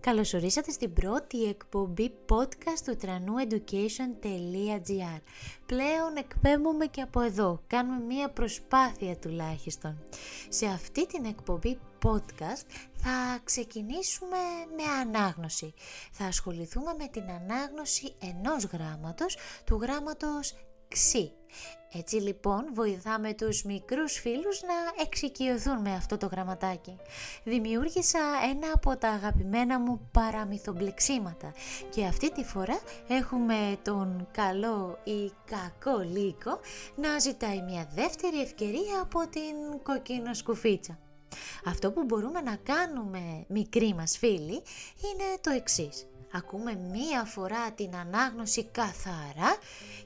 Καλωσορίσατε στην πρώτη εκπομπή podcast του tranueducation.gr Πλέον εκπέμπουμε και από εδώ, κάνουμε μία προσπάθεια τουλάχιστον. Σε αυτή την εκπομπή podcast θα ξεκινήσουμε με ανάγνωση. Θα ασχοληθούμε με την ανάγνωση ενός γράμματος, του γράμματος ξύ. Έτσι λοιπόν βοηθάμε τους μικρούς φίλους να εξοικειωθούν με αυτό το γραμματάκι. Δημιούργησα ένα από τα αγαπημένα μου παραμυθομπλεξίματα και αυτή τη φορά έχουμε τον καλό ή κακό λύκο να ζητάει μια δεύτερη ευκαιρία από την κοκκίνο σκουφίτσα. Αυτό που μπορούμε να κάνουμε μικροί μας φίλοι είναι το εξής ακούμε μία φορά την ανάγνωση καθαρά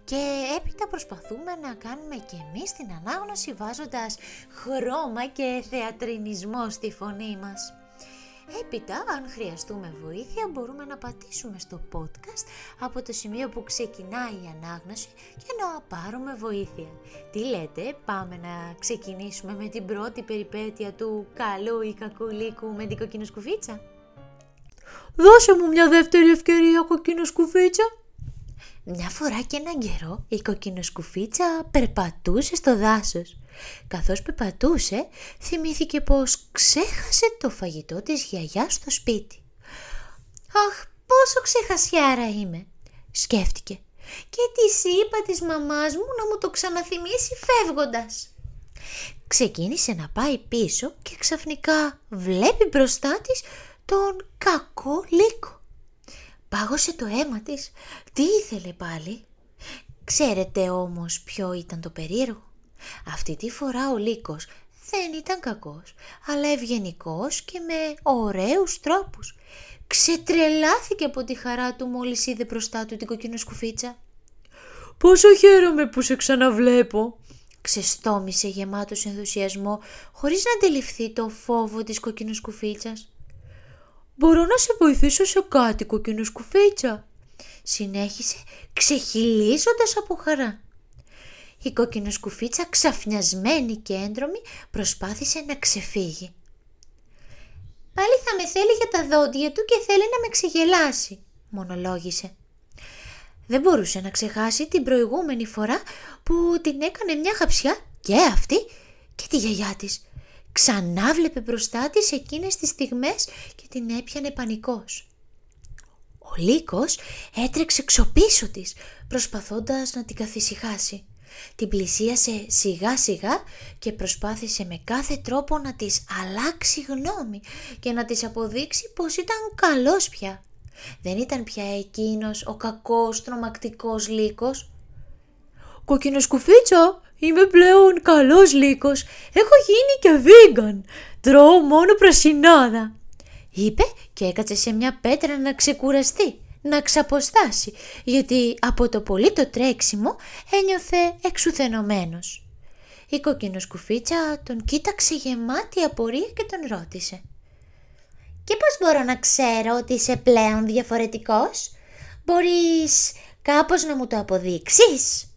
και έπειτα προσπαθούμε να κάνουμε και εμείς την ανάγνωση βάζοντας χρώμα και θεατρινισμό στη φωνή μας. Έπειτα, αν χρειαστούμε βοήθεια, μπορούμε να πατήσουμε στο podcast από το σημείο που ξεκινάει η ανάγνωση και να πάρουμε βοήθεια. Τι λέτε, πάμε να ξεκινήσουμε με την πρώτη περιπέτεια του καλού ή κακού λύκου με την κοκκινοσκουφίτσα. Δώσε μου μια δεύτερη ευκαιρία κοκκίνος σκουφίτσα. Μια φορά και έναν καιρό η κοκκινοσκουφίτσα περπατούσε στο δάσος. Καθώς περπατούσε θυμήθηκε πως ξέχασε το φαγητό της γιαγιάς στο σπίτι. «Αχ, πόσο ξεχασιάρα είμαι», σκέφτηκε. «Και τη είπα της μαμάς μου να μου το ξαναθυμίσει φεύγοντας». Ξεκίνησε να πάει πίσω και ξαφνικά βλέπει μπροστά της τον κακό λύκο. Πάγωσε το αίμα της. Τι ήθελε πάλι; Ξέρετε όμως ποιο ήταν το περίεργο; Αυτή τη φορά ο λύκος δεν ήταν κακός, αλλά ευγενικός και με ωραίους τρόπους. Ξετρελάθηκε από τη χαρά του μόλις είδε μπροστά του την κοκκινοσκουφίτσα. «Πόσο χαίρομαι που σε ξαναβλέπω», ξεστόμησε γεμάτος ενθουσιασμό χωρίς να αντιληφθεί το φόβο της κοκκινοσκουφίτσας. «Μπορώ να σε βοηθήσω σε κάτι, κοκκινό σκουφίτσα», συνέχισε ξεχυλίζοντας από χαρά. Η κόκκινος σκουφίτσα ξαφνιασμένη και έντρομη προσπάθησε να ξεφύγει. «Πάλι θα με θέλει για τα δόντια του και θέλει να με ξεγελάσει», μονολόγησε. Δεν μπορούσε να ξεχάσει την προηγούμενη φορά που την έκανε μια χαψιά και αυτή και τη γιαγιά της Ξανά βλέπε μπροστά της εκείνες τις στιγμές και την έπιανε πανικός. Ο Λύκος έτρεξε ξοπίσω της προσπαθώντας να την καθησυχάσει. Την πλησίασε σιγά σιγά και προσπάθησε με κάθε τρόπο να της αλλάξει γνώμη και να της αποδείξει πως ήταν καλός πια. Δεν ήταν πια εκείνος ο κακός τρομακτικός Λύκος. «Κοκκινοσκουφίτσα, Είμαι πλέον καλός λύκος. Έχω γίνει και vegan. Τρώω μόνο πρασινάδα. Είπε και έκατσε σε μια πέτρα να ξεκουραστεί, να ξαποστάσει, γιατί από το πολύ το τρέξιμο ένιωθε εξουθενωμένος. Η κοκκινοσκουφίτσα τον κοίταξε γεμάτη απορία και τον ρώτησε. «Και πώς μπορώ να ξέρω ότι είσαι πλέον διαφορετικός; Μπορείς κάπως να μου το αποδείξεις»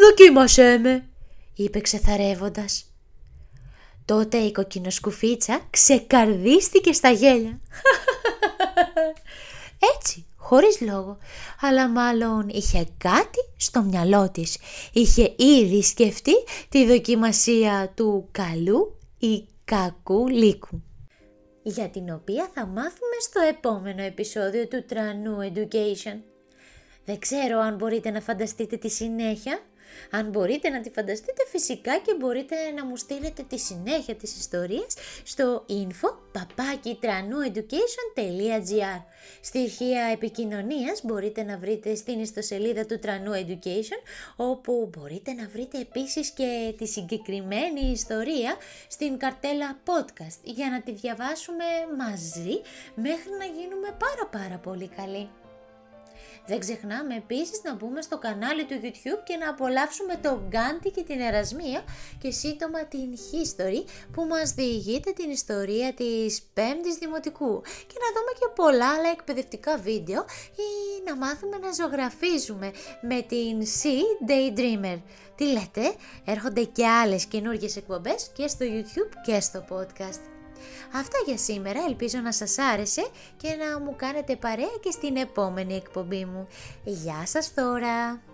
«Δοκίμασέ με», είπε ξεθαρεύοντας. Τότε η κοκκινοσκουφίτσα ξεκαρδίστηκε στα γέλια. Έτσι, χωρίς λόγο, αλλά μάλλον είχε κάτι στο μυαλό της. Είχε ήδη σκεφτεί τη δοκιμασία του καλού ή κακού λύκου για την οποία θα μάθουμε στο επόμενο επεισόδιο του Τρανού Education. Δεν ξέρω αν μπορείτε να φανταστείτε τη συνέχεια, αν μπορείτε να τη φανταστείτε φυσικά και μπορείτε να μου στείλετε τη συνέχεια της ιστορίας στο info papakitranoueducation.gr Στη αρχεία επικοινωνίας μπορείτε να βρείτε στην ιστοσελίδα του Τρανού Education όπου μπορείτε να βρείτε επίσης και τη συγκεκριμένη ιστορία στην καρτέλα podcast για να τη διαβάσουμε μαζί μέχρι να γίνουμε πάρα πάρα πολύ καλοί. Δεν ξεχνάμε επίσης να μπούμε στο κανάλι του YouTube και να απολαύσουμε τον Γκάντι και την Ερασμία και σύντομα την History που μας διηγείται την ιστορία της 5ης Δημοτικού και να δούμε και πολλά άλλα εκπαιδευτικά βίντεο ή να μάθουμε να ζωγραφίζουμε με την Sea Daydreamer. Τι λέτε, έρχονται και άλλες καινούργιες εκπομπές και στο YouTube και στο podcast. Αυτά για σήμερα, ελπίζω να σας άρεσε και να μου κάνετε παρέα και στην επόμενη εκπομπή μου. Γεια σας τώρα!